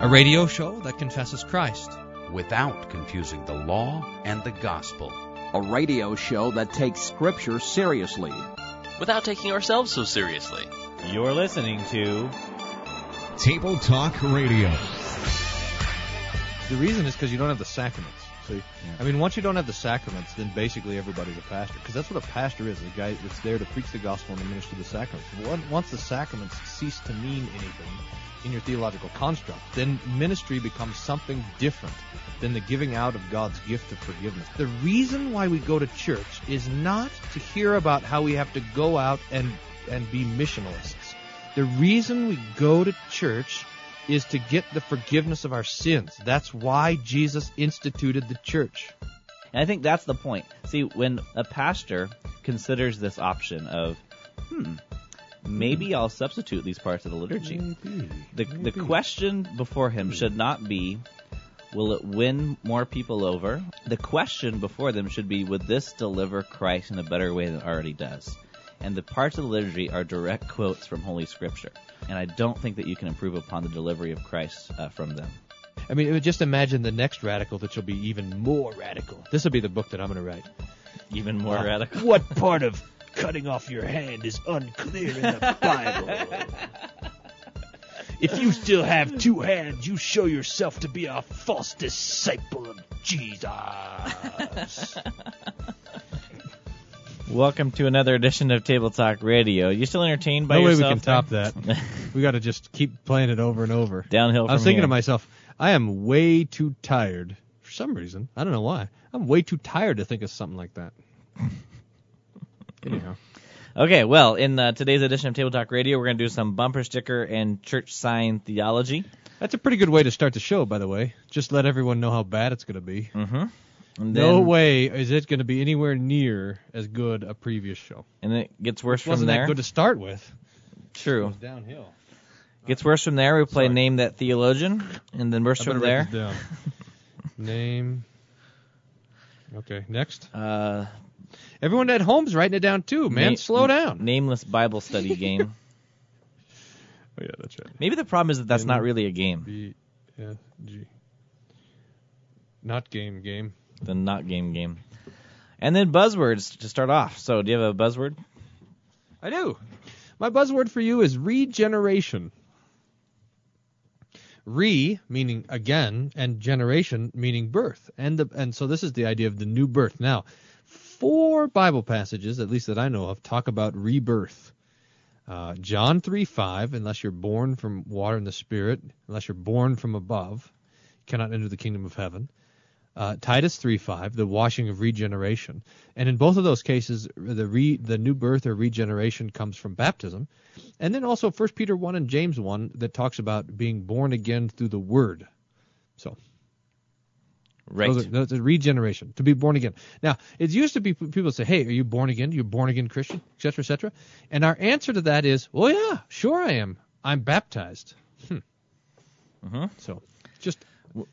a radio show that confesses Christ without confusing the law and the gospel. A radio show that takes Scripture seriously without taking ourselves so seriously. You're listening to Table Talk Radio. The reason is because you don't have the sacraments. Yeah. I mean, once you don't have the sacraments, then basically everybody's a pastor, because that's what a pastor is—a guy that's there to preach the gospel and administer the sacraments. Once the sacraments cease to mean anything in your theological construct, then ministry becomes something different than the giving out of God's gift of forgiveness. The reason why we go to church is not to hear about how we have to go out and and be missionalists. The reason we go to church is to get the forgiveness of our sins. That's why Jesus instituted the church. And I think that's the point. See, when a pastor considers this option of, hmm, maybe I'll substitute these parts of the liturgy. Maybe, the maybe. the question before him should not be will it win more people over? The question before them should be would this deliver Christ in a better way than it already does? And the parts of the liturgy are direct quotes from Holy Scripture and I don't think that you can improve upon the delivery of Christ uh, from them. I mean, just imagine the next radical that will be even more radical. This will be the book that I'm going to write. Even more uh, radical. What part of cutting off your hand is unclear in the Bible? if you still have two hands, you show yourself to be a false disciple of Jesus. Welcome to another edition of Table Talk Radio. You still entertained by no yourself? way we can top that. we got to just keep playing it over and over. Downhill. I was thinking here. to myself, I am way too tired for some reason. I don't know why. I'm way too tired to think of something like that. Anyhow. Okay, well, in uh, today's edition of Table Talk Radio, we're going to do some bumper sticker and church sign theology. That's a pretty good way to start the show, by the way. Just let everyone know how bad it's going to be. Mm-hmm. And no way is it going to be anywhere near as good a previous show. And it gets worse Which from wasn't there. that good to start with. True. It downhill. Gets worse from there. We play Sorry. name that theologian, and then worse I from better there. write this down. name. Okay, next. Uh, Everyone at home's writing it down too. Man, na- slow down. Nameless Bible study game. Oh yeah, that's right. Maybe the problem is that that's N- not really a game. B F G. Not game game. The not game game. And then buzzwords to start off. So, do you have a buzzword? I do. My buzzword for you is regeneration. Re meaning again, and generation meaning birth, and the and so this is the idea of the new birth. Now, four Bible passages, at least that I know of, talk about rebirth. Uh, John three five, unless you're born from water and the Spirit, unless you're born from above, you cannot enter the kingdom of heaven. Uh, Titus 3:5, the washing of regeneration, and in both of those cases, the re, the new birth or regeneration comes from baptism, and then also 1 Peter 1 and James 1 that talks about being born again through the Word. So, Right. those are, those are regeneration to be born again. Now, it used to be people say, "Hey, are you born again? You're born again Christian, etc., etc." And our answer to that is, "Well, yeah, sure I am. I'm baptized." Hmm. Mm-hmm. So, just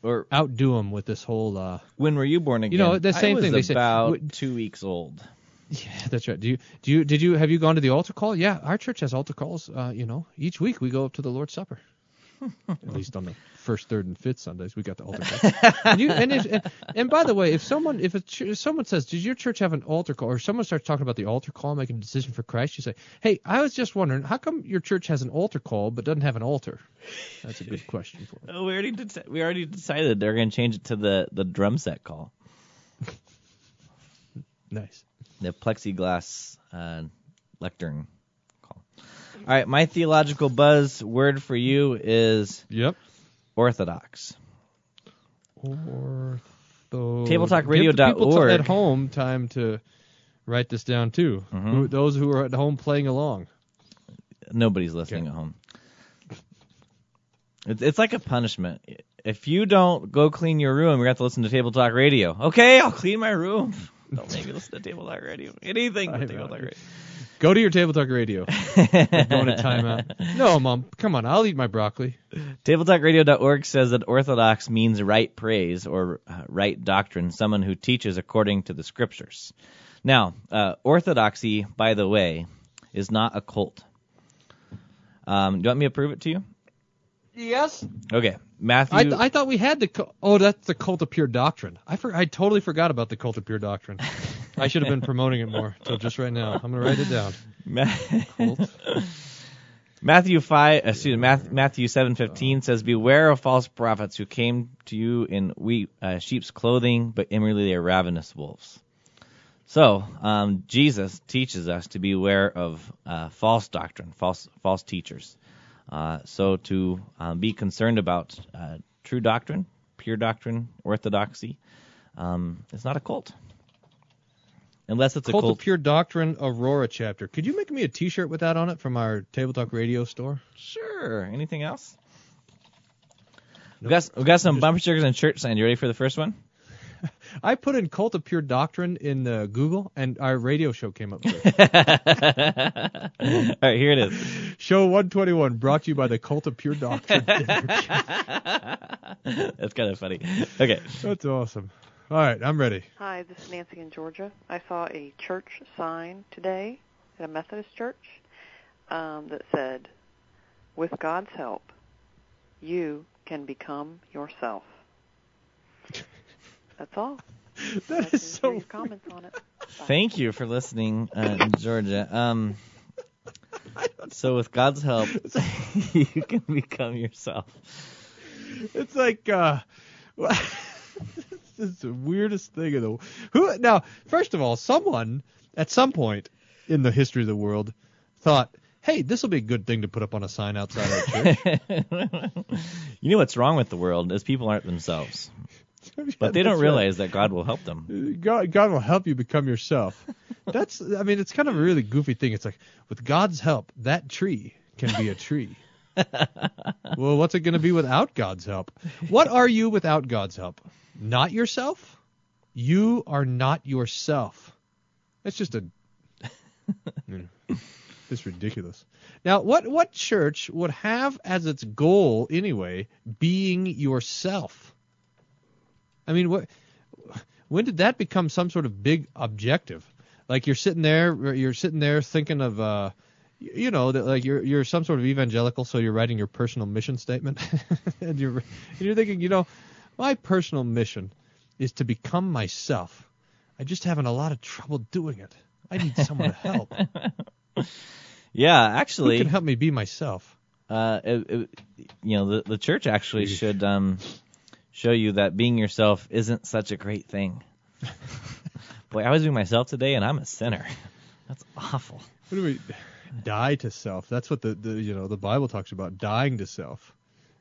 or outdo them with this whole. Uh, when were you born again? You know, the same thing. They say- about two weeks old. Yeah, that's right. Do you do you did you have you gone to the altar call? Yeah, our church has altar calls. Uh, you know, each week we go up to the Lord's Supper. At least on the first, third, and fifth Sundays, we got the altar call. and, you, and, if, and, and by the way, if someone if, a ch- if someone says, "Does your church have an altar call?" or someone starts talking about the altar call, making a decision for Christ, you say, "Hey, I was just wondering, how come your church has an altar call but doesn't have an altar?" That's a good question for them. Oh, we already did, we already decided they're going to change it to the the drum set call, Nice. the plexiglass uh, lectern. All right, my theological buzz word for you is Yep. orthodox. Ortho. TableTalkRadio.org. People at home time to write this down too. Mhm. Who, those who are at home playing along. Nobody's listening Okay. at home. It's it's like a punishment. If you don't go clean your room, you're gonna have to listen to Table Talk Radio. Okay, I'll clean my room. Don't make me listen to Table Talk Radio. Anything but Table. Talk Radio. Go to your table talk radio. Going to timeout. No, mom, come on. I'll eat my broccoli. TableTalkRadio.org says that orthodox means right praise or uh, right doctrine, someone who teaches according to the scriptures. Now, uh, orthodoxy, by the way, is not a cult. Um, do you want me to prove it to you? Yes. Okay. Matthew. I, I thought we had the. cu- Oh, that's the cult of pure doctrine. I for, I totally forgot about the cult of pure doctrine. I should have been promoting it more. So just right now, I'm gonna write it down. Ma- Matthew five, uh, excuse me, Matthew seven fifteen says, "Beware of false prophets who came to you in uh, sheep's clothing, but inwardly they are ravenous wolves." So um, Jesus teaches us to beware of uh, false doctrine, false false teachers. Uh, so to um, be concerned about uh, true doctrine, pure doctrine, orthodoxy, um, it's not a cult, unless it's a Cult cult. of Pure Doctrine Aurora chapter. Could you make me a T-shirt with that on it from our Table Talk Radio store? Sure. Anything else? We got we got some bumper stickers and shirts signs. You ready for the first one? I put in Cult of Pure Doctrine in uh, Google, and our radio show came up. All right, here it is. show 121, brought to you by the Cult of Pure Doctrine. That's kind of funny. Okay. That's awesome. All right, I'm ready. Hi, this is Nancy in Georgia. I saw a church sign today at a Methodist church um, that said, "With God's help, you can become yourself." That's all. that is Like is to so. hear comments on it. Bye. Thank you for listening, uh, in Georgia. Um, so with God's help, you can become yourself. It's like uh, it's the weirdest thing in the who. Now, first of all, someone at some point in the history of the world thought, "Hey, this will be a good thing to put up on a sign outside our church." you know what's wrong with the world is people aren't themselves, but they don't realize that God will help them. Uh, God, God will help you become yourself. That's, I mean, it's kind of a really goofy thing. It's like, with God's help, that tree can be a tree. well, what's it going to be without God's help? What are you without God's help? Not yourself? You are not yourself. That's just a. It's ridiculous. Now, what what church would have as its goal anyway being yourself? I mean, what when did that become some sort of big objective? Like you're sitting there, you're sitting there thinking of, uh, you know, that like you're you're some sort of evangelical, so you're writing your personal mission statement, and you're and you're thinking, you know, my personal mission is to become myself. I'm just having a lot of trouble doing it. I need someone to help. Yeah, Who actually, can help me be myself? uh, it, it, you know, the the church actually should um, show you that being yourself isn't such a great thing. Boy, I was being myself today, and I'm a sinner. That's awful. What do we die to self? That's what the, the you know the Bible talks about dying to self.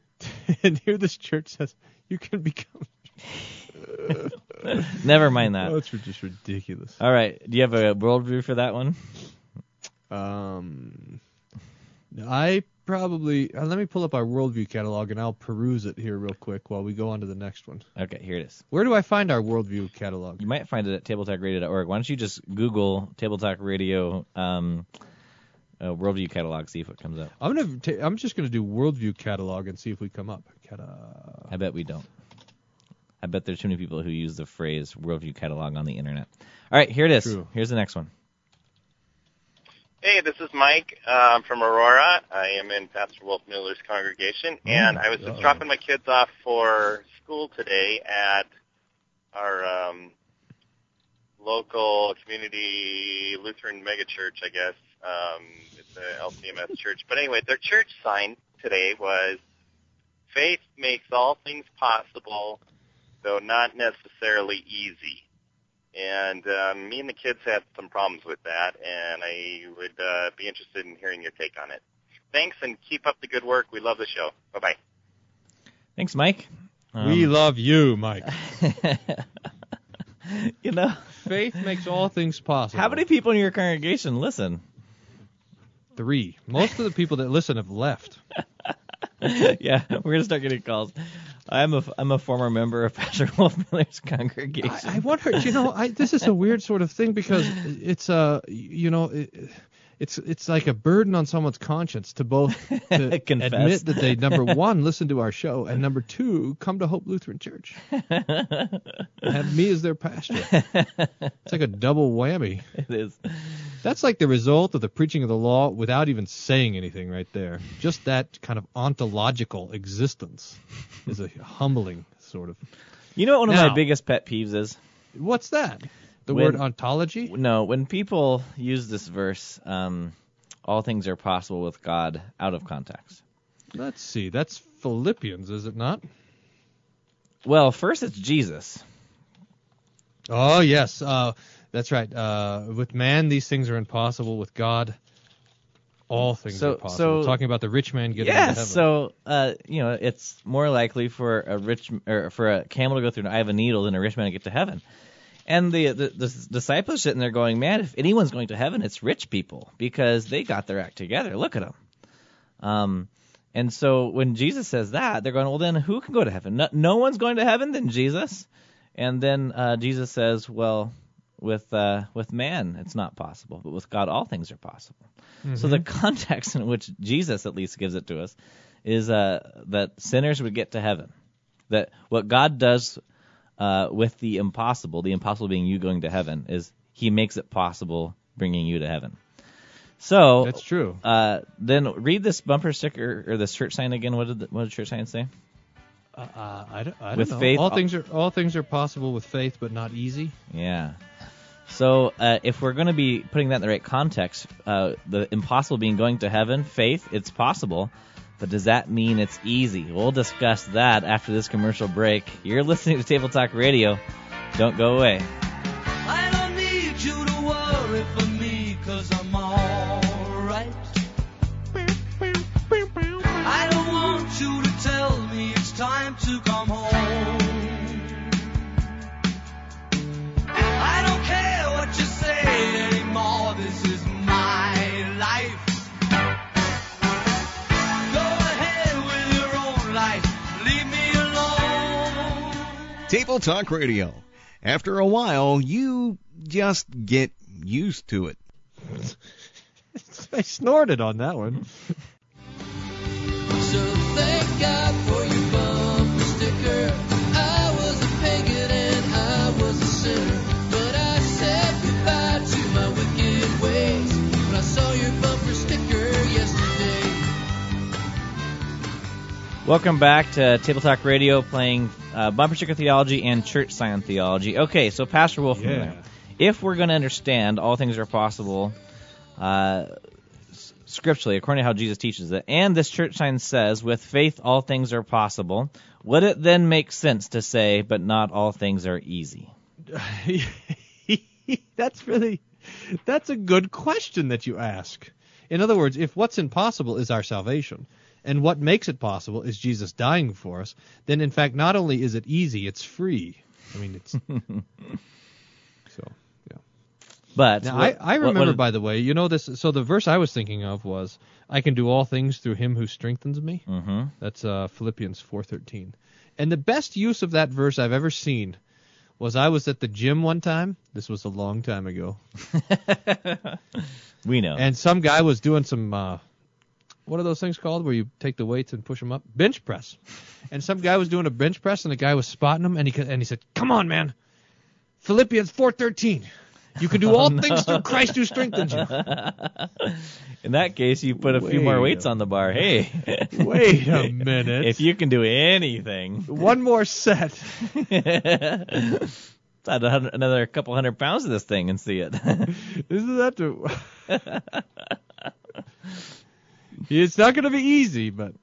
and here this church says you can become. Never mind that. Oh, it's just ridiculous. All right, do you have a worldview for that one? Um, I probably uh, let me pull up our worldview catalog and I'll peruse it here real quick while we go on to the next one. Okay, here it is. Where do I find our worldview catalog? You might find it at tabletalkradio.org. Why don't you just Google Table Talk Radio um, uh, worldview catalog, see if it comes up. I'm gonna ta- I'm just gonna do worldview catalog and see if we come up. Cata- I bet we don't. I bet there's too many people who use the phrase worldview catalog on the internet. All right, here it is. True. Here's the next one. Hey, this is Mike um, from Aurora. I am in Pastor Wolfmueller's congregation, and I was just uh-oh. dropping my kids off for school today at our um, local community Lutheran megachurch, I guess. Um, it's a LCMS church. But anyway, their church sign today was "Faith makes all things possible, though not necessarily easy." And um, me and the kids had some problems with that, and I would uh, be interested in hearing your take on it. Thanks, and keep up the good work. We love the show. Bye bye. Thanks, Mike. Um, we love you, Mike. you know, Faith makes all things possible. how many people in your congregation listen? Three. Most of the people that listen have left. yeah, we're gonna start getting calls. I'm a I'm a former member of Pastor Wolf Miller's congregation. I, I wonder, you know, I, this is a weird sort of thing because it's uh, you know, it, it's it's like a burden on someone's conscience to both to admit that they number one listen to our show and number two come to Hope Lutheran Church, have me as their pastor. It's like a double whammy. it is. That's like the result of the preaching of the law without even saying anything right there. Just that kind of ontological existence is a humbling sort of. You know what one of my biggest pet peeves is? What's that? The When- word ontology? No, when people use this verse, um, all things are possible with God out of context. Let's see. That's Philippians, is it not? Well, first it's Jesus. Oh, yes. Uh, that's right. Uh, with man, these things are impossible. With God, all things So- are possible. so- Talking about the rich man getting heaven. So, uh, you know, it's more likely for a rich or for a camel to go through an eye of a needle than a rich man to get to heaven. And the, the the disciples sitting there going, "Man, if anyone's going to heaven, it's rich people because they got their act together. Look at them." Um, and so when Jesus says that, they're going, "Well, then who can go to heaven? No, no one's going to heaven, then Jesus." And then uh, Jesus says, "Well, with uh, with man, it's not possible, but with God, all things are possible." So the context in which Jesus at least gives it to us is uh, that sinners would get to heaven. That what God does uh, with the impossible, the impossible being you going to heaven, is He makes it possible, bringing you to heaven. So That's true. uh, then read this bumper sticker or this church sign again. What did the, what did church sign say? Uh, uh, I don't, I don't With know. faith- all things are all things are possible with faith, but not easy. Yeah. So uh, if we're going to be putting that in the right context, uh, the impossible being going to heaven, faith, it's possible. But does that mean it's easy? We'll discuss that after this commercial break. You're listening to Table Talk Radio. Don't go away. Table Talk Radio. After a while, you just get used to it. I snorted on that one. Welcome back to Table Talk Radio, playing uh, bumper sticker theology and church sign theology. Okay, so Pastor Wolfman, Yeah. there. if we're going to understand all things are possible uh, scripturally, according to how Jesus teaches it, and this church sign says, with faith all things are possible, would it then make sense to say, but not all things are easy? that's really that's a good question that you ask. In other words, if what's impossible is our salvation, and what makes it possible is Jesus dying for us, then in fact not only is it easy, it's free. I mean, it's so. Yeah. But Now, what- I, I remember, what- by the way, you know this. So the verse I was thinking of was, "I can do all things through Him who strengthens me." Mhm. That's uh, Philippians 4:13. And the best use of that verse I've ever seen was I was at the gym one time. This was a long time ago, we know. and some guy was doing some. Uh, what are those things called where you take the weights and push them up? Bench press. And some guy was doing a bench press, and the guy was spotting him, and he and he said, "Come on, man, Philippians 4:13. You can do all things through Christ who strengthens you." In that case, you put a few more weights a- on the bar. Hey, Wait a minute. if you can do anything, One more set. add another couple hundred pounds to this thing and see it. Isn't that the? It's not going to be easy, but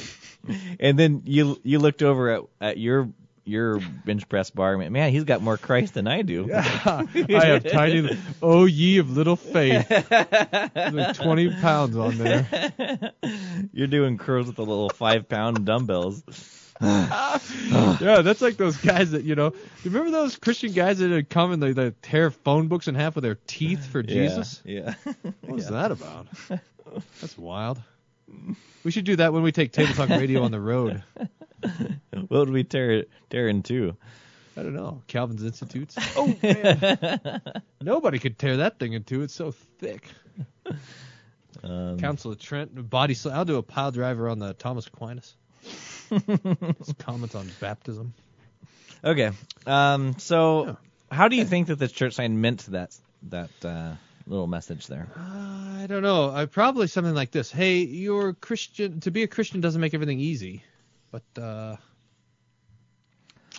and then you you looked over at, at your your bench press bar. and went, Man, he's got more Christ than I do. I have tiny. Oh, ye of little faith. Like 20 pounds on there. You're doing curls with the little five pound dumbbells. Yeah, that's like those guys that you know. You remember those Christian guys that would come and they, they tear phone books in half with their teeth for Jesus? Yeah. What was that about? That's wild. We should do that when we take Table Talk Radio on the road. what would we tear tear in two? I don't know. Calvin's Institutes. Oh man, nobody could tear that thing in two. It's so thick. Um, Council of Trent, body. Sl- I'll do a pile driver on the Thomas Aquinas. His comments on baptism. Okay. Um, so, how do you think that the church sign meant that that uh, little message there? I don't know. I probably something like this. Hey, you're Christian. To be a Christian doesn't make everything easy, but uh,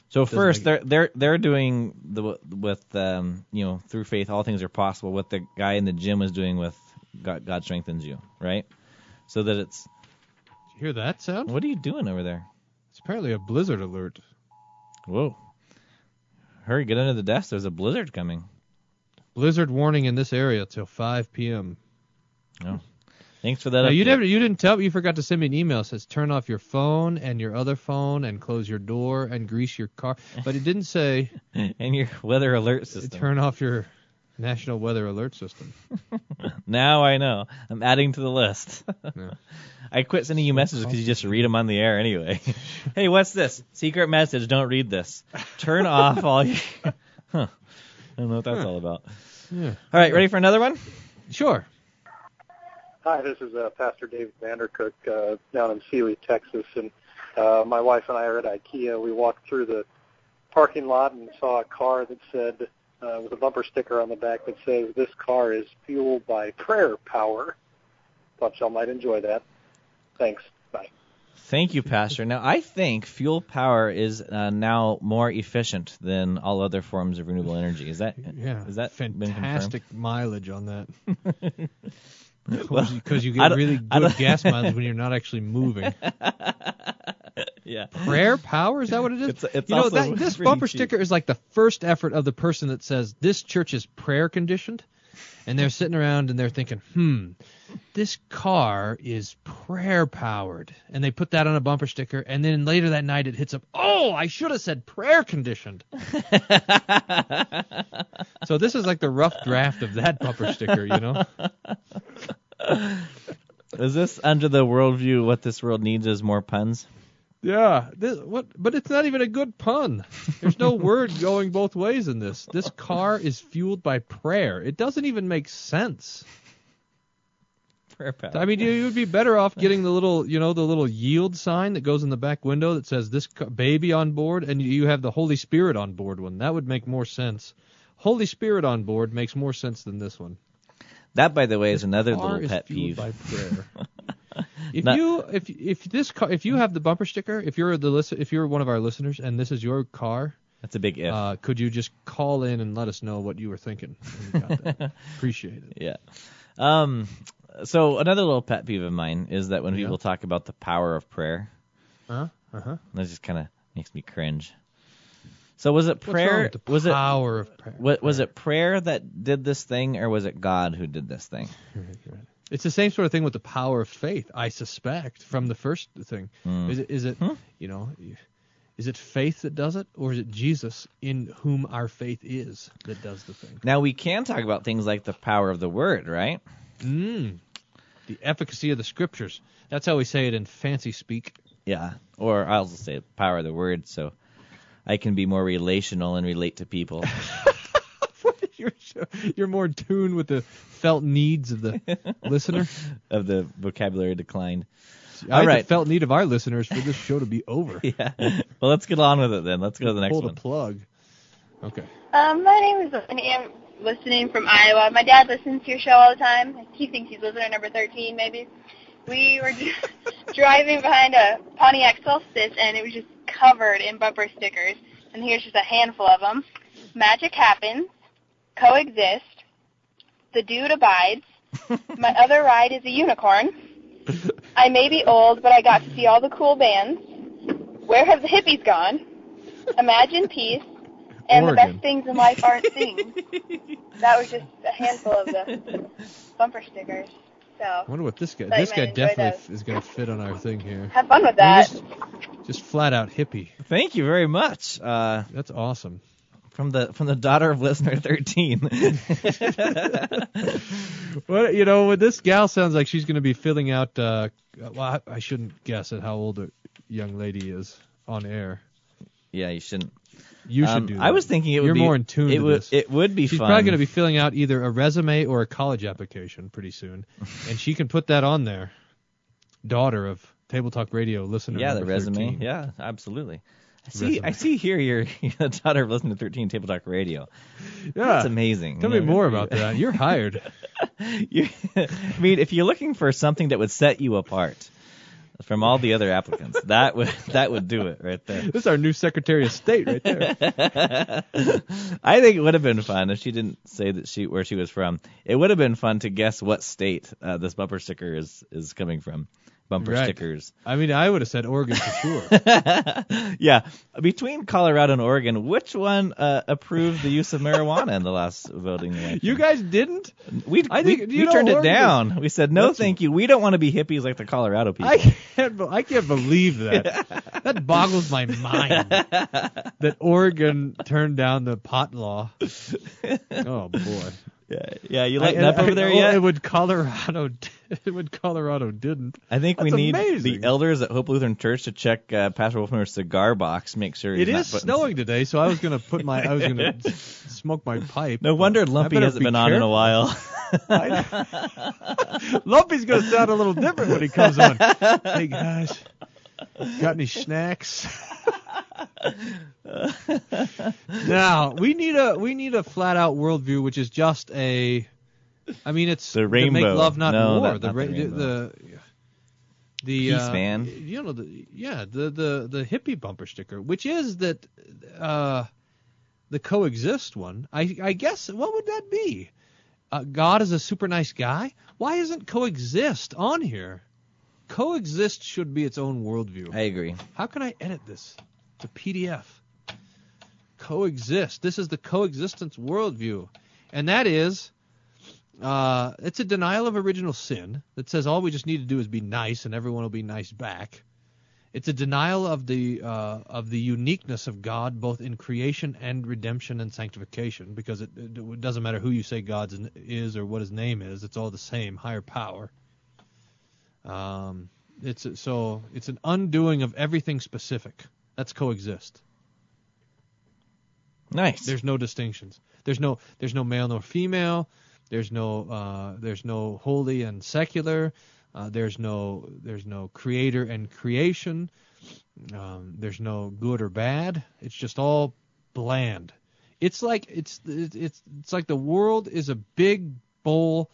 So first, they're they're they're doing the with um you know through faith all things are possible. What the guy in the gym was doing with God, God strengthens you, right? So that it's did you hear that sound? what are you doing over there? It's apparently a blizzard alert. Whoa! Hurry, get under the desk. There's a blizzard coming. Blizzard warning in this area till 5 p.m. Oh, thanks for that. You never, you didn't tell me. You forgot to send me an email. It says turn off your phone and your other phone and close your door and grease your car. But it didn't say and your weather alert system. turn off your national weather alert system. Now I know. I'm adding to the list. I quit sending you messages because you just read them on the air anyway. hey, what's this? Secret message. Don't read this. Turn off all your. huh. I don't know what that's all about. Yeah. All right, ready for another one? Sure. Hi, this is uh, Pastor David Vandercook uh, down in Sealy, Texas, and uh, my wife and I are at IKEA. We walked through the parking lot and saw a car that said, uh, with a bumper sticker on the back that says, "This car is fueled by prayer power." Thought y'all might enjoy that. Thanks. Bye. Thank you, Pastor. Now, I think fuel power is uh, now more efficient than all other forms of renewable energy. Is that Yeah. Is that been confirmed? fantastic mileage on that? Well, Because you get really good gas mileage when you're not actually moving. yeah. Prayer power is that what it is? It's- it's you know that this bumper cheap. sticker is like the first effort of the person that says this church is prayer conditioned, and they're sitting around and they're thinking, hmm, this car is prayer powered, and they put that on a bumper sticker, and then later that night it hits them. Oh, I should have said prayer conditioned. so this is like the rough draft of that bumper sticker, you know. Is this under the worldview? What this world needs is more puns. Yeah, this, what? But it's not even a good pun. There's no word going both ways in this. This car is fueled by prayer. It doesn't even make sense. Prayer power. I mean, you you would be better off getting the little, you know, the little yield sign that goes in the back window that says this baby on board, and you have the Holy Spirit on board one. That would make more sense. Holy Spirit on board makes more sense than this one. That, by the way, is another Car little is pet fueled peeve. by prayer. If Not- you if if this car if you have the bumper sticker if you're the listen if you're one of our listeners and this is your car That's a big if. Uh, could you just call in and let us know what you were thinking? when you got that? Appreciate it. Yeah. Um. So another little pet peeve of mine is that when Yeah. people talk about the power of prayer, Huh? Uh huh. that just kind of makes me cringe. So was it prayer? was it power of prayer? wa- was it prayer that did this thing, or was it God who did this thing? It's the same sort of thing with the power of faith. I suspect from the first thing. Hmm. Is it is it you know is it faith that does it or is it Jesus in whom our faith is that does the thing? Now we can talk about things like the power of the word, right? Mm. The efficacy of the scriptures. That's how we say it in fancy speak. Yeah. Or I'll just say power of the word, so I can be more relational and relate to people. you're you're more in tune with the felt needs of the listener. of the vocabulary declined. I All had right. felt need of our listeners for this show to be over. Yeah. Well, let's get on with it then. Let's go to the next Pull the one. plug. Okay. Um, my name is Lenny. I'm listening from Iowa. My dad listens to your show all the time. He thinks he's listener number 13, maybe. We were just driving behind a Pontiac Solstice, and it was just covered in bumper stickers. And here's just a handful of them. Magic happens. Coexist. The dude abides. My other ride is a unicorn. I may be old, but I got to see all the cool bands. Where have the hippies gone? Imagine peace. And the best things in life aren't things. that was just a handful of the bumper stickers. So I wonder what this guy. This guy definitely those. is going to fit on our thing here. have fun with that. Just, just flat out hippie. Thank you very much. Uh, That's awesome. From the from the daughter of listener 13. Well, you know, this gal sounds like she's going to be filling out. Uh, well, I, I shouldn't guess at how old a young lady is on air. yeah, you shouldn't. You should Um, do. That. I was thinking it would You're be more in tune It would this. it would be She's fun. probably going to be filling out either a resume or a college application pretty soon, and she can put that on there. Daughter of Table Talk Radio listener. yeah, the resume. 13. Yeah, absolutely. I see. I see here you're, you're the daughter of listening to 13 Table Talk Radio. Yeah. That's amazing. Tell You me know, more about that. You're hired. you, I mean, if you're looking for something that would set you apart from all the other applicants, that would that would do it right there. This is our new Secretary of State right there. I think it would have been fun if she didn't say that she where she was from. It would have been fun to guess what state uh, this bumper sticker is is coming from. Bumper Right. stickers. I mean, I would have said Oregon for sure. yeah, between Colorado and Oregon, which one uh, approved the use of marijuana in the last voting election? You guys didn't? We I think- we you know, turned it Oregon- down. We said no, thank you. We don't want to be hippies like the Colorado people. I can't. I can't believe that. that boggles my mind. That Oregon turned down the pot law. Oh boy. Yeah, yeah, you like that over there yet? It would Colorado. It would Colorado didn't. I think we need amazing. the elders at Hope Lutheran Church to check uh, Pastor Wolfman's cigar box, make sure It not putting- snowing today, so I was gonna put my. I was gonna smoke my pipe. No wonder Lumpy hasn't be been on in a while. Lumpy's gonna sound a little different when he comes on. Hey guys, got any snacks? now we need a we need a flat out worldview, which is just a. I mean, it's The rainbow. make love, not No, war. that- the, not ra- the the the Peace, uh, man. You know the yeah the the the hippie bumper sticker, which is that uh the coexist one. I I guess what would that be? Uh, God is a super nice guy. Why isn't coexist on here? Coexist should be its own worldview. I agree. How can I edit this? It's a PDF. Coexist. This is the coexistence worldview, and that is, uh, it's a denial of original sin that says all we just need to do is be nice and everyone will be nice back. It's a denial of the uh, of the uniqueness of God, both in creation and redemption and sanctification, because it, it doesn't matter who you say God is or what His name is; it's all the same, higher power. Um, it's so it's an undoing of everything specific. That's coexist. Nice. There's no distinctions. There's no there's no male nor female. There's no uh, there's no holy and secular. Uh, there's no there's no creator and creation. Um, there's no good or bad. It's just all bland. It's like it's it's it's it's like the world is a big bowl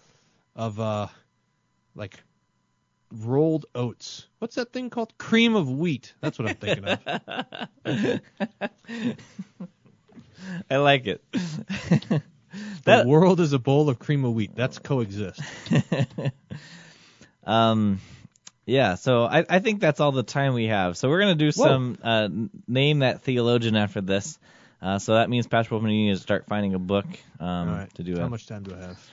of uh like rolled oats. What's that thing called? Cream of wheat. That's what I'm thinking of. I like it. The That- world is a bowl of cream of wheat. That's coexist. Um, yeah, so I, I think that's all the time we have. So we're gonna do Whoa. some uh, n- name that theologian after this. Uh, so that means Pastor Wolfman, you need to start finding a book um, All right. to do How much time do I have?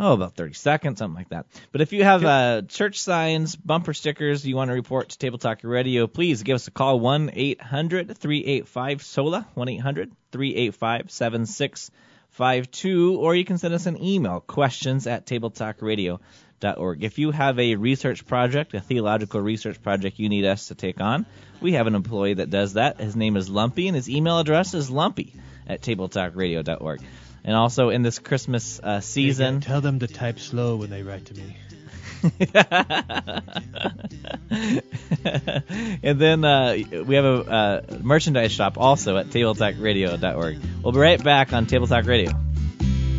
Oh, about 30 seconds, something like that. But if you have uh, church signs, bumper stickers, you want to report to Table Talk Radio, please give us a call 1 800 385 SOLA, 1 800 385 7652, or you can send us an email, questions at tabletalkradio.org. If you have a research project, a theological research project you need us to take on, we have an employee that does that. His name is Lumpy, and his email address is lumpy at tabletalkradio.org. And also in this Christmas uh, season, Tell them to type slow when they write to me. and then uh, we have a uh, merchandise shop also at tabletalkradio.org. We'll be right back on Table Talk Radio.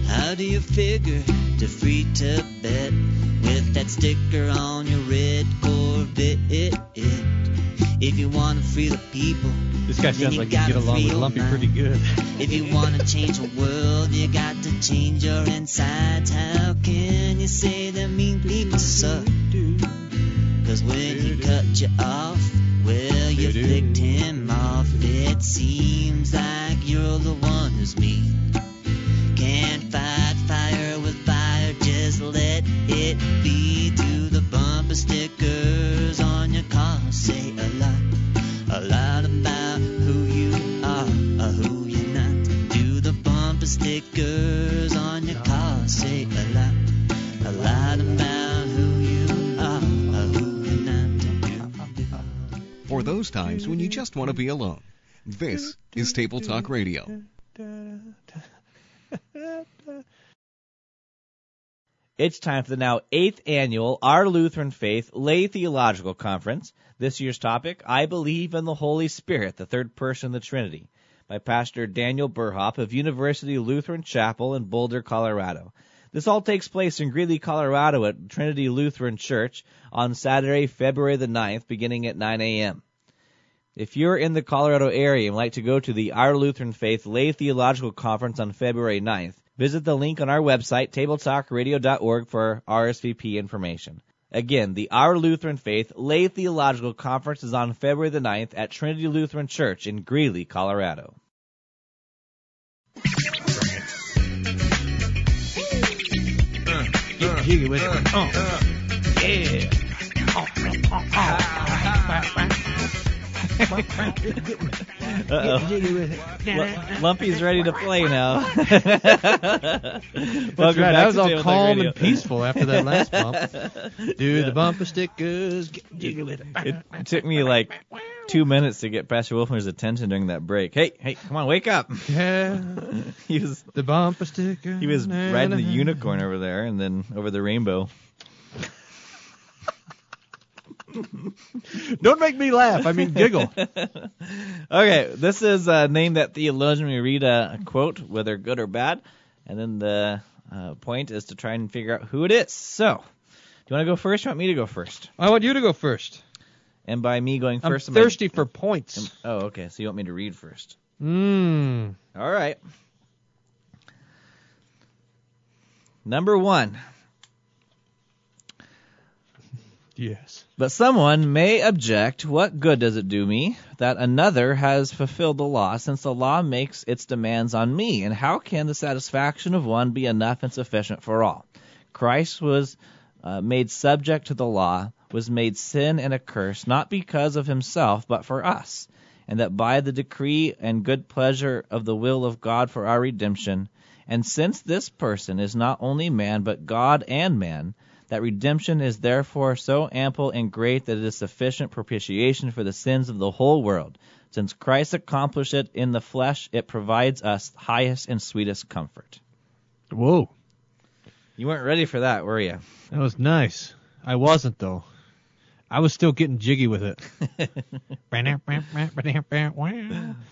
How do you figure to free to bet with that sticker on your red Corvette? If you want to free the people, This guy sounds you like he'd get along with Lumpy mind. pretty good. If you want to change the world, you got to change your insides. How can you say that mean people suck? Cause when he cut you off, well, you flicked him off. It seems like you're the one who's mean. Can't fight fire with fire, just let it be. To the bumper stickers on your car say stickers on your car say a lot, a lot about who you are, who you're not. For those times when you just want to be alone, this is Table Talk Radio. It's time for the now eighth annual Our Lutheran Faith Lay Theological Conference. This year's topic, I Believe in the Holy Spirit, the third person of the Trinity, by Pastor Daniel Burhop of University Lutheran Chapel in Boulder, Colorado. This all takes place in Greeley, Colorado at Trinity Lutheran Church on Saturday, February the 9th, beginning at 9 a.m. If you're in the Colorado area and would like to go to the Our Lutheran Faith Lay Theological Conference on February 9th, visit the link on our website, tabletalkradio.org, for RSVP information. Again, the Our Lutheran Faith Lay Theological Conference is on February the 9th at Trinity Lutheran Church in Greeley, Colorado. With it. Oh. Yeah. Uh-oh. Lumpy's ready to play now. That's Welcome right. back I was all calm and peaceful after that last bump. Do the bumper stickers. Get jiggy with it. It took me like two minutes to get Pastor Wolfman's attention during that break. Hey, hey, come on, wake up! Yeah. he was the bumper sticker. he was riding the unicorn over there, and then over the rainbow. Don't make me laugh. I mean giggle. okay, this is a name that theologian. We read a quote, whether good or bad, and then the uh, point is to try and figure out who it is. So, do you want to go first? Or you want me to go first? I want you to go first. And by me going first, I'm first, am I- thirsty for points. oh, okay. So you want me to read first? Mmm. All right. Number one. Yes. But someone may object, what good does it do me that another has fulfilled the law, since the law makes its demands on me? And how can the satisfaction of one be enough and sufficient for all? Christ was uh, made subject to the law, was made sin and a curse, not because of himself, but for us, and that by the decree and good pleasure of the will of God for our redemption, and since this person is not only man, but God and man, that redemption is therefore so ample and great that it is sufficient propitiation for the sins of the whole world. Since Christ accomplished it in the flesh, it provides us highest and sweetest comfort. Whoa. You weren't ready for that, were you? That was nice. I wasn't though. I was still getting jiggy with it.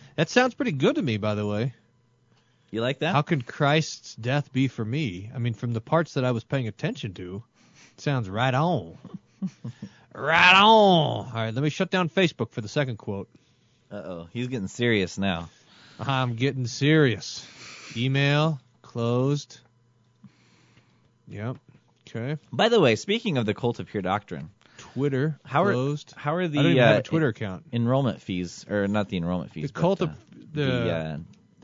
that sounds pretty good to me, by the way. You like that? How can Christ's death be for me? I mean, from the parts that I was paying attention to, it sounds right on. right on. All right, let me shut down Facebook for the second quote. Uh oh, he's getting serious now. I'm getting serious. Email closed. Yep. Okay. By the way, speaking of the cult of pure doctrine, Twitter how are closed. how are the I don't even uh, have a Twitter account. enrollment fees, or not the enrollment fees, The cult but, of uh, the, the uh,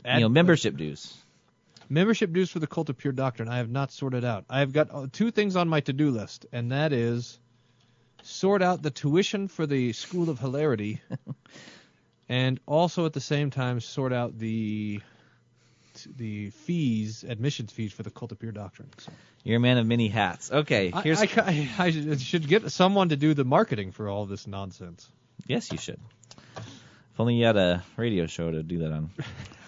ad- you know membership dues. Membership dues for the cult of pure doctrine. I have not sorted out. I have got uh, two things on my to-do list, and that is sort out the tuition for the School of Hilarity, and also at the same time sort out the the fees, admissions fees for the cult of pure doctrine. So You're a man of many hats. Okay, here's I, I, I should get someone to do the marketing for all this nonsense. yes, you should. If only you had a radio show to do that on.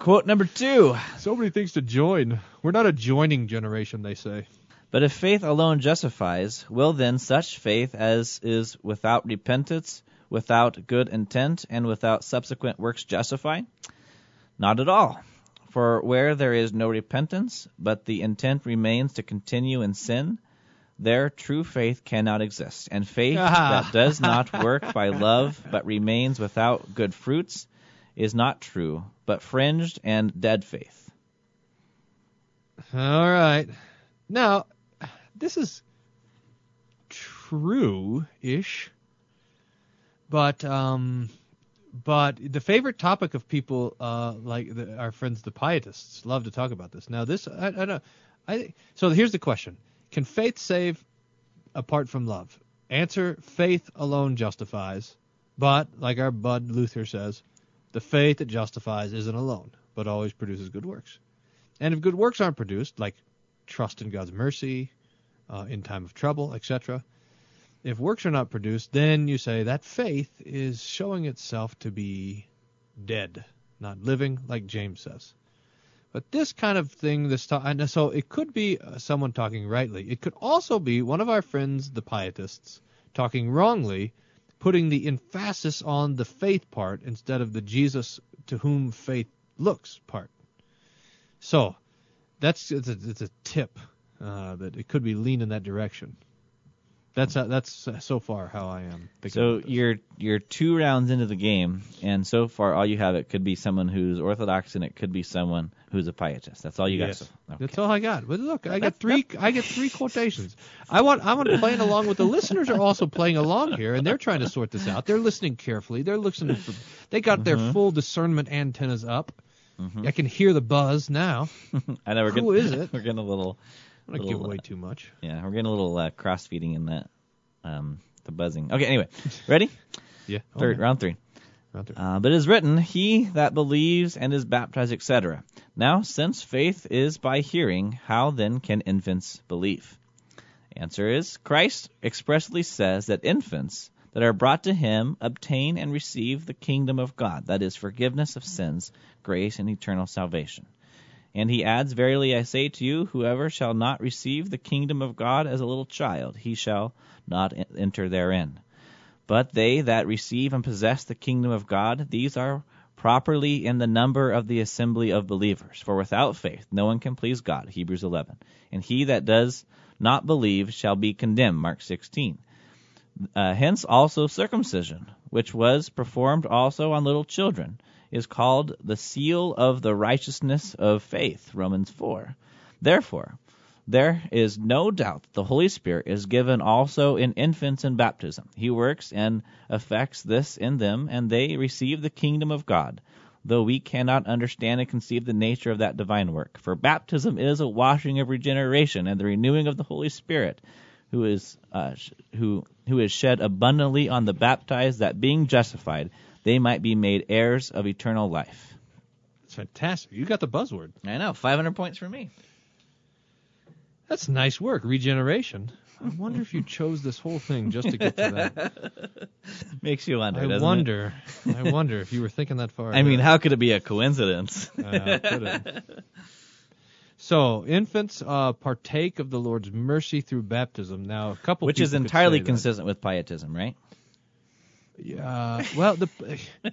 Quote number two. So many things to join. We're not a joining generation, they say. But if faith alone justifies, will then such faith as is without repentance, without good intent, and without subsequent works justify? Not at all. For where there is no repentance, but the intent remains to continue in sin, there true faith cannot exist. And faith that does not work by love, but remains without good fruits, is not true, but fringed and dead faith. All right. Now, this is true-ish, but um, but the favorite topic of people uh like the, our friends the pietists love to talk about this. Now, this I, I don't. I so here's the question: Can faith save apart from love? Answer: Faith alone justifies, but like our Bud Luther says, the faith that justifies isn't alone, but always produces good works. And if good works aren't produced, like trust in God's mercy uh, in time of trouble, etc., if works are not produced, then you say that faith is showing itself to be dead, not living, like James says. But this kind of thing, this and so it could be uh, someone talking rightly. It could also be one of our friends, the pietists, talking wrongly, putting the emphasis on the faith part instead of the Jesus to whom faith looks part. So that's it's a, it's a tip uh, that it could be lean in that direction. That's uh, that's uh, so far how I am. So you're you're two rounds into the game, and so far all you have it could be someone who's orthodox, and it could be someone who's a pietist. That's all you got. Yes. so- okay. That's all I got. But look, I got three. I get three quotations. I want. I'm playing along with the listeners are also playing along here, and they're trying to sort this out. They're listening carefully. They're listening for. They got their Mhm. full discernment antennas up. Mhm. I can hear the buzz now. I know we're Who getting, is it? We're getting a little. I'm gonna give away uh, too much. Yeah, we're getting a little uh, cross feeding in that, um, the buzzing. Okay, anyway, ready? Yeah. Third okay. round three. Round three. Uh, but it is written, He that believes and is baptized, etc. Now, since faith is by hearing, how then can infants believe? Answer is, Christ expressly says that infants that are brought to him obtain and receive the kingdom of God, that is, forgiveness of sins, grace, and eternal salvation. And he adds, Verily I say to you, whoever shall not receive the kingdom of God as a little child, he shall not enter therein. But they that receive and possess the kingdom of God, these are properly in the number of the assembly of believers. For without faith no one can please God. Hebrews 11. And he that does not believe shall be condemned. Mark 16. Uh, hence also circumcision, which was performed also on little children, is called the seal of the righteousness of faith. Romans 4. Therefore, there is no doubt that the Holy Spirit is given also in infants in baptism. He works and effects this in them, and they receive the kingdom of God, though we cannot understand and conceive the nature of that divine work. For baptism is a washing of regeneration and the renewing of the Holy Spirit, who is uh, who who is shed abundantly on the baptized, that being justified, they might be made heirs of eternal life. It's fantastic. You got the buzzword. I know, 500 points for me. That's nice work. Regeneration. I wonder if you chose this whole thing just to get to that. Makes you wonder. I doesn't it? wonder. I wonder if you were thinking that far. I mean, how could it be a coincidence? Uh, how could it? So infants uh, partake of the Lord's mercy through baptism. Now, a couple Which is entirely that. consistent with pietism, right? Uh, well, the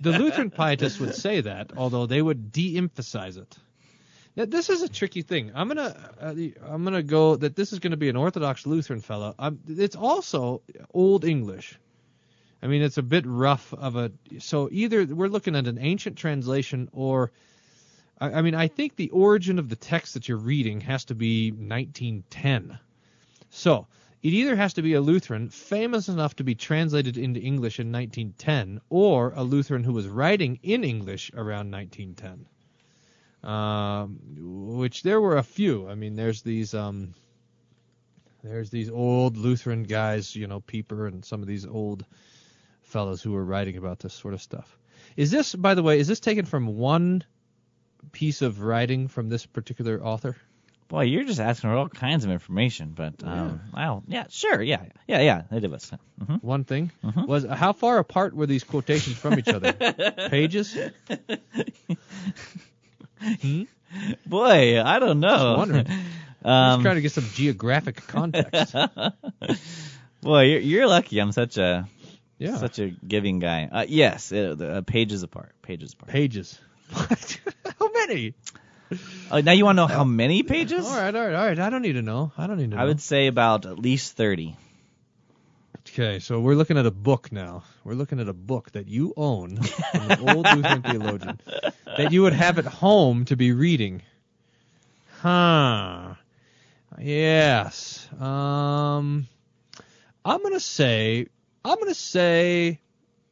the Lutheran pietists would say that, although they would de-emphasize it. This is a tricky thing. I'm gonna uh, I'm gonna go that this is gonna be an Orthodox Lutheran fellow. It's also Old English. I mean, it's a bit rough of a. So either we're looking at an ancient translation, or I, I mean, I think the origin of the text that you're reading has to be 1910. So it either has to be a Lutheran famous enough to be translated into English in 1910, or a Lutheran who was writing in English around 1910. Um, which there were a few. I mean, there's these um, there's these old Lutheran guys, you know, Pieper and some of these old fellows who were writing about this sort of stuff. Is this, by the way, is this taken from one piece of writing from this particular author? Boy, you're just asking for all kinds of information, but um, wow, yeah, sure, yeah, yeah, yeah, they did listen. hmm One thing was how far apart were these quotations from each other? Pages? Hmm? Boy, I don't know. Just wondering. I'm Um, just trying to get some geographic context. Boy, you're, you're lucky. I'm such a Yeah. such a giving guy. Uh, yes, it, uh, pages apart. Pages apart. Pages. What? how many? Uh, now you want to know how many pages? All right, all right, all right. I don't need to know. I don't need to know. I would say about at least thirty. Okay, so we're looking at a book now. We're looking at a book that you own an old Lutheran theologian that you would have at home to be reading. Huh. Yes. Um I'm going to say I'm going to say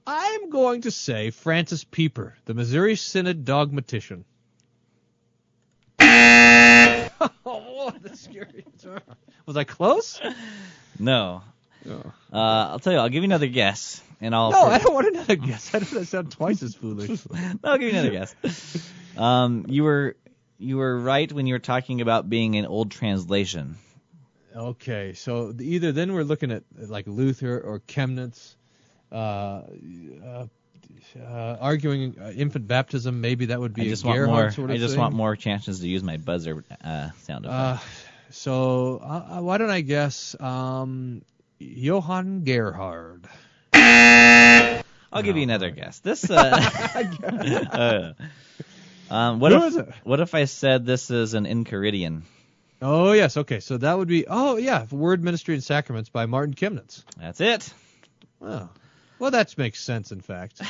I'm going to say Francis Pieper, the Missouri Synod dogmatician. oh, that's scary. Was I close? No. No. Uh, I'll tell you. I'll give you another guess, and I'll. No, I don't want another guess. I don't want to sound twice as foolish. no, I'll give you another guess. Um, you were you were right when you were talking about being an old translation. Okay, so either then we're looking at like Luther or Chemnitz. Uh, uh, uh, arguing uh, infant baptism, maybe that would be I just a want Gerhard more. sort of I just thing. want more chances to use my buzzer uh, sound effect. Uh, so uh, why don't I guess um, Johann Gerhard? I'll give you another guess. This. Uh, uh, um, what Who if what if I said this is an Enchiridion? Oh yes, okay. So that would be oh yeah, Word Ministry and Sacraments by Martin Chemnitz. That's it. Oh. Well, that makes sense. In fact,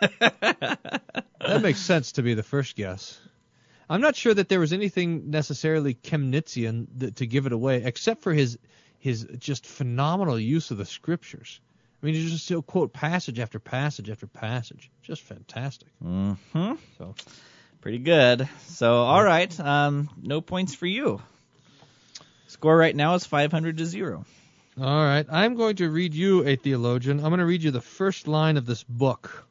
that makes sense to be the first guess. I'm not sure that there was anything necessarily Chemnitzian that, to give it away, except for his his just phenomenal use of the scriptures. I mean, you just still quote passage after passage after passage. Just fantastic. Mm-hmm. So Pretty good. So all right, um, no points for you. Score right now is 500 to zero. All right, I'm going to read you a theologian. I'm going to read you the first line of this book,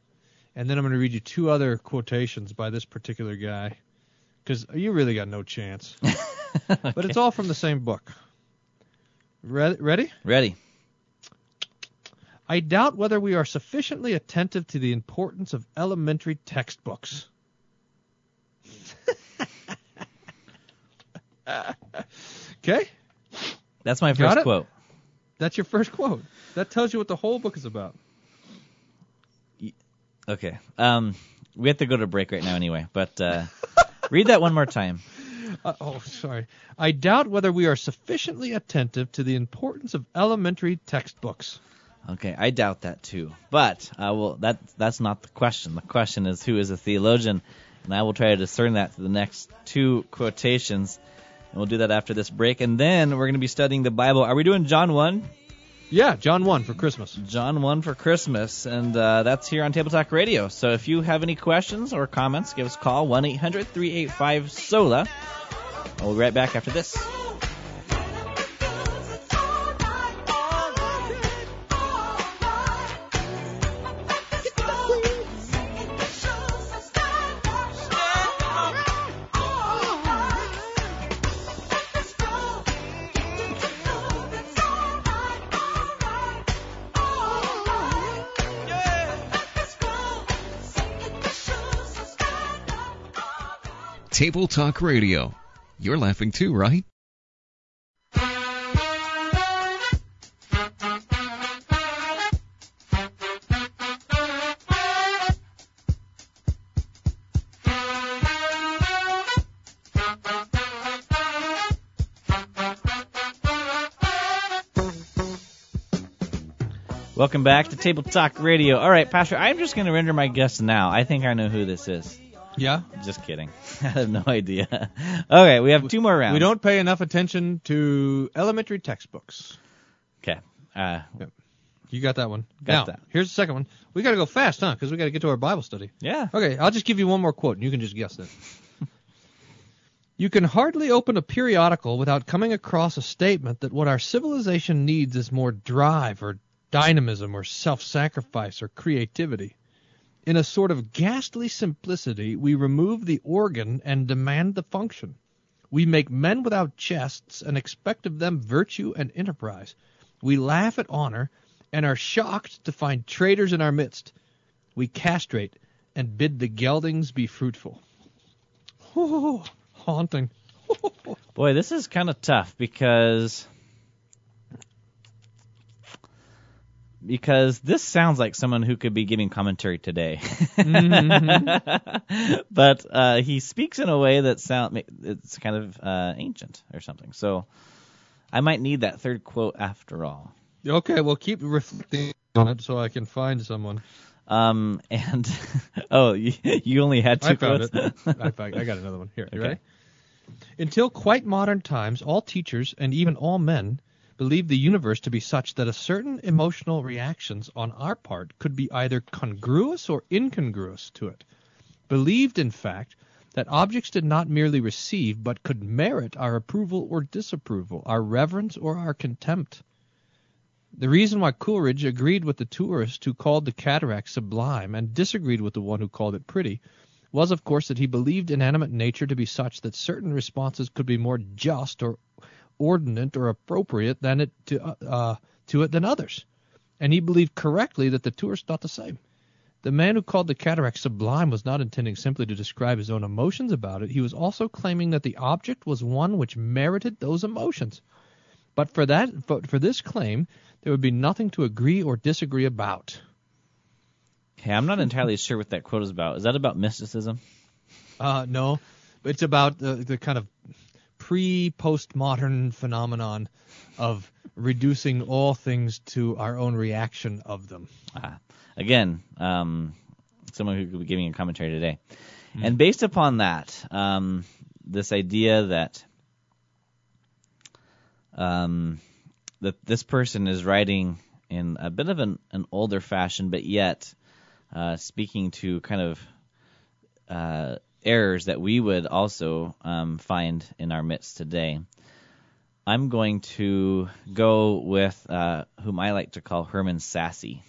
and then I'm going to read you two other quotations by this particular guy, because you really got no chance. But it's all from the same book. Re- ready? Ready. I doubt whether we are sufficiently attentive to the importance of elementary textbooks. okay? That's my first quote. That's your first quote. That tells you what the whole book is about. Okay. Um, we have to go to break right now anyway, but uh, read that one more time. Uh, oh, sorry. I doubt whether we are sufficiently attentive to the importance of elementary textbooks. Okay, I doubt that too. But uh, well, that that's not the question. The question is who is a theologian, and I will try to discern that through the next two quotations, and we'll do that after this break. And then we're going to be studying the Bible. Are we doing John one? Yeah, John 1 for Christmas. John 1 for Christmas, and uh, that's here on Table Talk Radio. So if you have any questions or comments, give us a call 1 800 385 SOLA. We'll be right back after this. Table Talk Radio. You're laughing too, right? Welcome back to Table Talk Radio. All right, Pastor, I'm just going to render my guess now. I think I know who this is. Yeah? Just kidding. I have no idea. okay, we have two more rounds. We don't pay enough attention to elementary textbooks. Okay. Uh, You got that one. Got now, that. here's the second one. We got to go fast, huh? Because we got to get to our Bible study. Yeah. Okay, I'll just give you one more quote, and you can just guess it. you can hardly open a periodical without coming across a statement that what our civilization needs is more drive or dynamism or self-sacrifice or creativity. In a sort of ghastly simplicity, we remove the organ and demand the function. We make men without chests and expect of them virtue and enterprise. We laugh at honor and are shocked to find traitors in our midst. We castrate and bid the geldings be fruitful. Haunting. Boy, this is kind of tough because because this sounds like someone who could be giving commentary today. but uh, he speaks in a way that sound it's kind of uh, ancient or something. So I might need that third quote after all. Okay, well, keep reflecting on it so I can find someone. Um and oh, you, you only had two I found quotes. it. I, found, I got another one. Here, you Okay. ready? Until quite modern times, all teachers and even all men believed the universe to be such that a certain emotional reactions on our part could be either congruous or incongruous to it. Believed, in fact, that objects did not merely receive, but could merit our approval or disapproval, our reverence or our contempt. The reason why Coleridge agreed with the tourist who called the cataract sublime and disagreed with the one who called it pretty was, of course, that he believed inanimate nature to be such that certain responses could be more just or ordinate or appropriate than it to, uh, uh, to it than others. And he believed correctly that the tourist thought the same. The man who called the cataract sublime was not intending simply to describe his own emotions about it. He was also claiming that the object was one which merited those emotions. But for that, but for this claim, there would be nothing to agree or disagree about. Okay, I'm not entirely sure what that quote is about. Is that about mysticism? Uh, no, it's about the, the kind of pre-postmodern phenomenon of reducing all things to our own reaction of them. Ah, again, um, someone who could be giving a commentary today. And based upon that, um, this idea that um, that this person is writing in a bit of an, an older fashion, but yet uh, speaking to kind of uh, errors that we would also um, find in our midst today. I'm going to go with uh, whom I like to call Herman Sassy.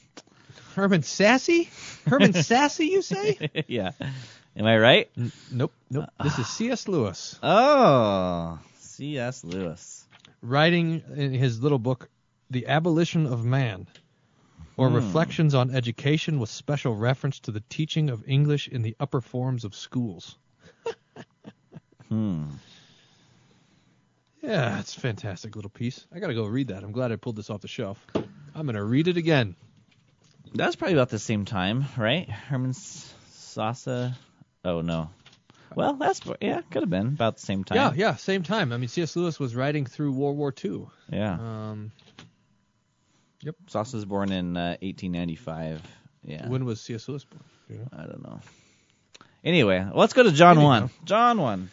Herman Sassy? Herman Sassy, you say? yeah. Am I right? nope, nope. This is C.S. Lewis. Oh, C.S. Lewis. Writing in his little book, The Abolition of Man, or Hmm. Reflections on Education with special reference to the teaching of English in the upper forms of schools. Hmm. Yeah, it's a fantastic little piece. I got to go read that. I'm glad I pulled this off the shelf. I'm going to read it again. That's probably about the same time, right? Hermann Sasse. Oh no. Well, that's yeah, could have been about the same time. Yeah, yeah, same time. I mean, C.S. Lewis was writing through World War II. Yeah. Um, Yep. Sasse was born in uh, 1895. Yeah. When was C.S. Lewis born? Do you know? I don't know. Anyway, let's go to John There you 1. John 1.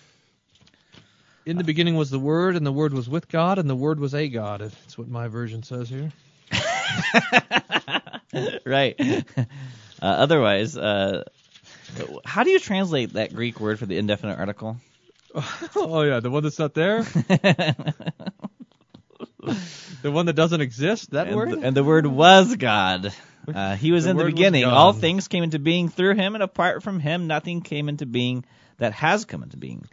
In the beginning was the Word, and the Word was with God, and the Word was a God. That's what my version says here. right. uh, otherwise, uh, how do you translate that Greek word for the indefinite article? oh yeah, the one that's not there. the one that doesn't exist. That and, word. The, and the word was God. Uh, he was The in the beginning. All things came into being through him, and apart from him, nothing came into being that has come into being.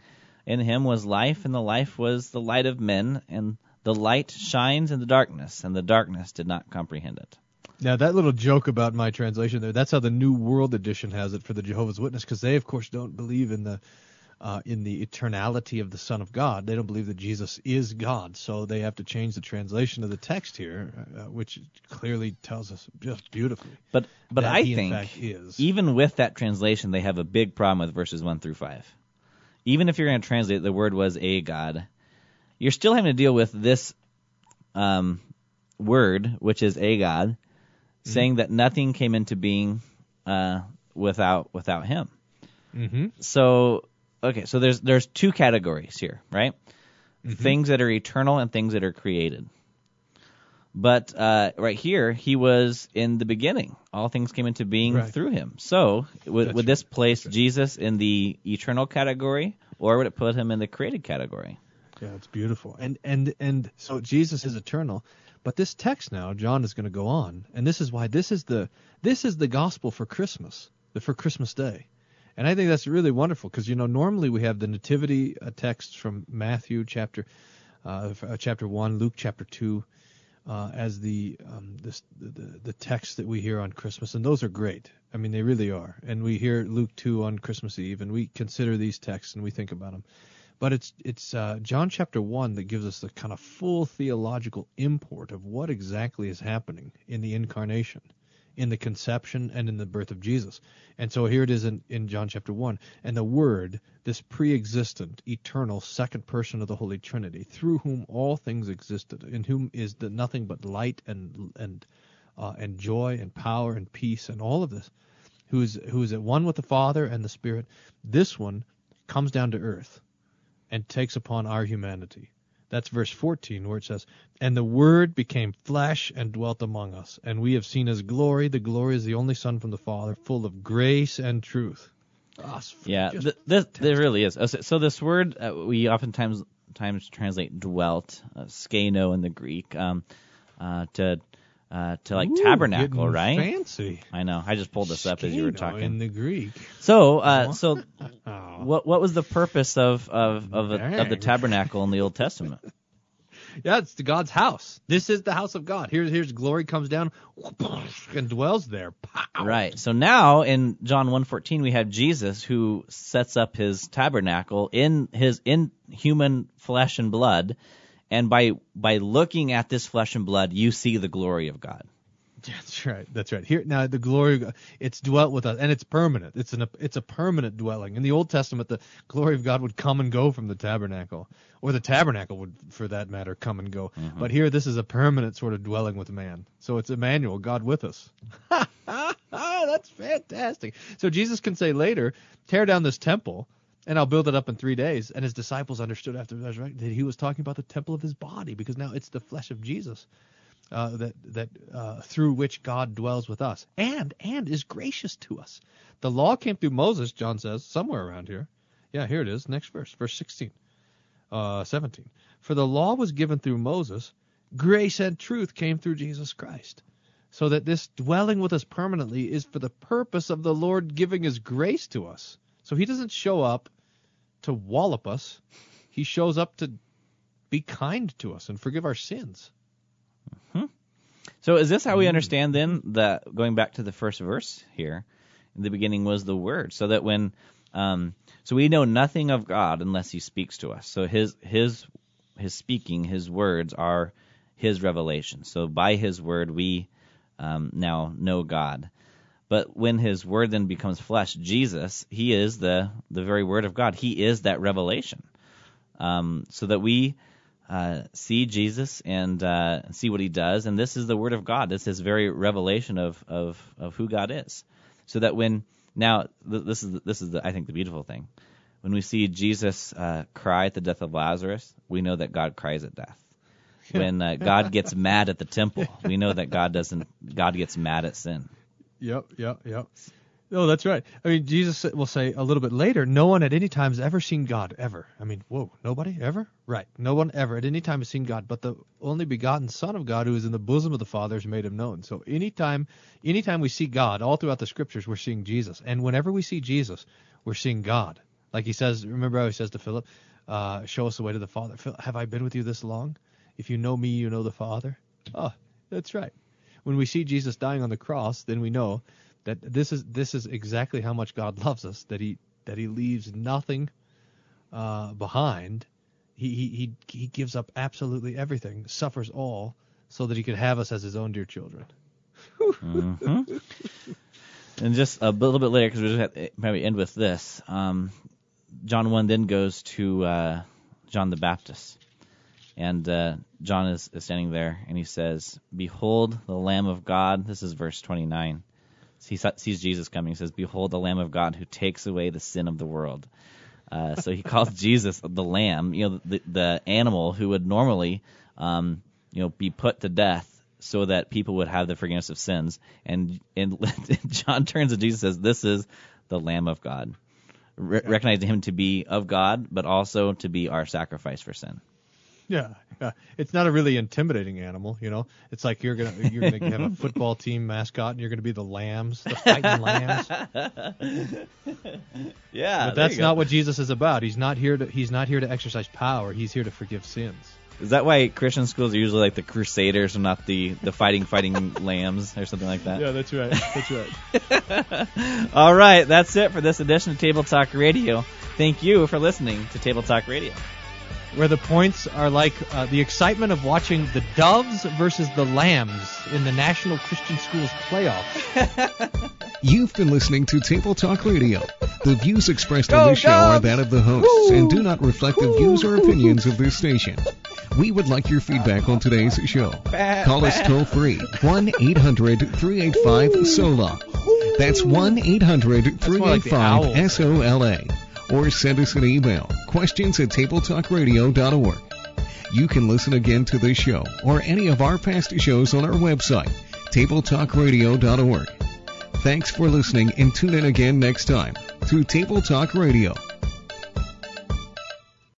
In him was life, and the life was the light of men, and the light shines in the darkness, and the darkness did not comprehend it. Now that little joke about my translation there—that's how the New World Edition has it for the Jehovah's Witness, because they, of course, don't believe in the uh, in the eternality of the Son of God. They don't believe that Jesus is God, so they have to change the translation of the text here, uh, which clearly tells us just beautifully. But but I think even with that translation, they have a big problem with verses one through five. Even if you're going to translate the word was a god, you're still having to deal with this um, word, which is a god, Mm-hmm. saying that nothing came into being uh, without without him. Mm-hmm. So okay, so there's there's two categories here, right? Mm-hmm. Things that are eternal and things that are created. But uh, right here, he was in the beginning. All things came into being Right. through him. So would, would this place Jesus in the eternal category, or would it put him in the created category? Yeah, it's beautiful. And and and so Jesus is eternal, but this text now, John is going to go on, and this is why this is the this is the gospel for Christmas, for Christmas Day. And I think that's really wonderful because you know normally we have the nativity uh, texts from Matthew chapter uh, uh, chapter 1, Luke chapter 2 uh, as the um, this, the the texts that we hear on Christmas, and those are great. I mean, they really are. And we hear Luke 2 on Christmas Eve, and we consider these texts and we think about them. But it's it's uh, John chapter one that gives us the kind of full theological import of what exactly is happening in the incarnation, in the conception and in the birth of Jesus. And so here it is in, in John chapter one, and the Word, this pre-existent, eternal second person of the Holy Trinity, through whom all things existed, in whom is the nothing but light and and uh, and joy and power and peace and all of this, who is who is at one with the Father and the Spirit. This one comes down to earth and takes upon our humanity. That's verse 14 where it says, And the Word became flesh and dwelt among us, and we have seen his glory. The glory is the only Son from the Father, full of grace and truth. Ah, Yeah, th- this there really is. Oh, So, so this word uh, we oftentimes times translate dwelt, uh, skeno in the Greek, um, uh, to uh, to like Ooh, tabernacle, right? Fancy. I know. I just pulled this up as you were talking. in the Greek. So, uh, so Oh. what what was the purpose of of of, a, of the tabernacle in the Old Testament? Yeah, it's the God's house. This is the house of God. Here's here's glory comes down and dwells there. Pow. Right. So now in John 1:14 we have Jesus who sets up his tabernacle in his in human flesh and blood and by by looking at this flesh and blood you see the glory of God. That's right. That's right. Here now the glory of God, it's dwelt with us and it's permanent. It's an it's a permanent dwelling. In the Old Testament the glory of God would come and go from the tabernacle or the tabernacle would for that matter come and go. Mm-hmm. But here this is a permanent sort of dwelling with man. So it's Emmanuel, God with us. That's fantastic. So Jesus can say later, tear down this temple and I'll build it up in three days. And his disciples understood after the resurrection that he was talking about the temple of his body because now it's the flesh of Jesus uh, that that uh, through which God dwells with us and and is gracious to us. The law came through Moses, John says, somewhere around here. Yeah, here it is. Next verse, verse 16, uh, 17. For the law was given through Moses, grace and truth came through Jesus Christ. So that this dwelling with us permanently is for the purpose of the Lord giving His grace to us. So He doesn't show up to wallop us. He shows up to be kind to us and forgive our sins. So is this how we understand then that going back to the first verse here, in the beginning was the word, so that when um, so we know nothing of God unless He speaks to us. So His His His speaking, His words are His revelation. So by His word we um, now know God. But when His word then becomes flesh, Jesus, He is the the very word of God. He is that revelation. Um, so that we uh, see Jesus and uh, see what he does. And this is the Word of God. This is very revelation of, of, of who God is. So that when now th- this is this is the, I think the beautiful thing. When we see Jesus uh, cry at the death of Lazarus, we know that God cries at death. When uh, God gets mad at the temple, we know that God doesn't. God gets mad at sin. Yep, yep, yep. No, that's right. I mean, Jesus will say a little bit later, no one at any time has ever seen God, ever. I mean, whoa, nobody ever? Right. No one ever at any time has seen God, but the only begotten Son of God who is in the bosom of the Father has made him known. So anytime anytime we see God, all throughout the scriptures, we're seeing Jesus. And whenever we see Jesus, we're seeing God. Like he says, remember how he says to Philip, uh, show us the way to the Father. Have I been with you this long? If you know me, you know the Father. Oh, that's right. When we see Jesus dying on the cross, then we know that this is this is exactly how much God loves us. That he that he leaves nothing uh, behind. He, he he he gives up absolutely everything, suffers all, so that he could have us as his own dear children. Mhm. And just a little bit later, because we just have to maybe end with this. Um, John one then goes to uh, John the Baptist, and uh, John is, is standing there, and he says, "Behold, the Lamb of God." This is verse 29. He sees Jesus coming. He says, "Behold, the Lamb of God who takes away the sin of the world." Uh, so he calls Jesus the Lamb, you know, the, the animal who would normally, um, you know, be put to death so that people would have the forgiveness of sins. And and John turns to Jesus and says, "This is the Lamb of God." Re- recognizing him to be of God, but also to be our sacrifice for sin. Yeah, yeah. It's not a really intimidating animal, you know. It's like you're gonna you're gonna have a football team mascot, and you're gonna be the lambs, the fighting lambs. Yeah, but that's not what Jesus is about. He's not here to he's not here to exercise power. He's here to forgive sins. Is that why Christian schools are usually like the Crusaders and not the the fighting fighting lambs or something like that? Yeah, that's right. That's right. All right, that's it for this edition of Table Talk Radio. Thank you for listening to Table Talk Radio. Where the points are like uh, the excitement of watching the Doves versus the Lambs in the National Christian Schools playoff. You've been listening to Table Talk Radio. The views expressed Go on this show are that of the hosts and do not reflect the views or opinions of this station. We would like your feedback on today's show. Call us toll free 1 800 385 SOLA. That's 1 800 385 SOLA. Or send us an email questions at tabletalkradio.org. You can listen again to this show or any of our past shows on our website, tabletalkradio.org. Thanks for listening and tune in again next time to Table Talk Radio.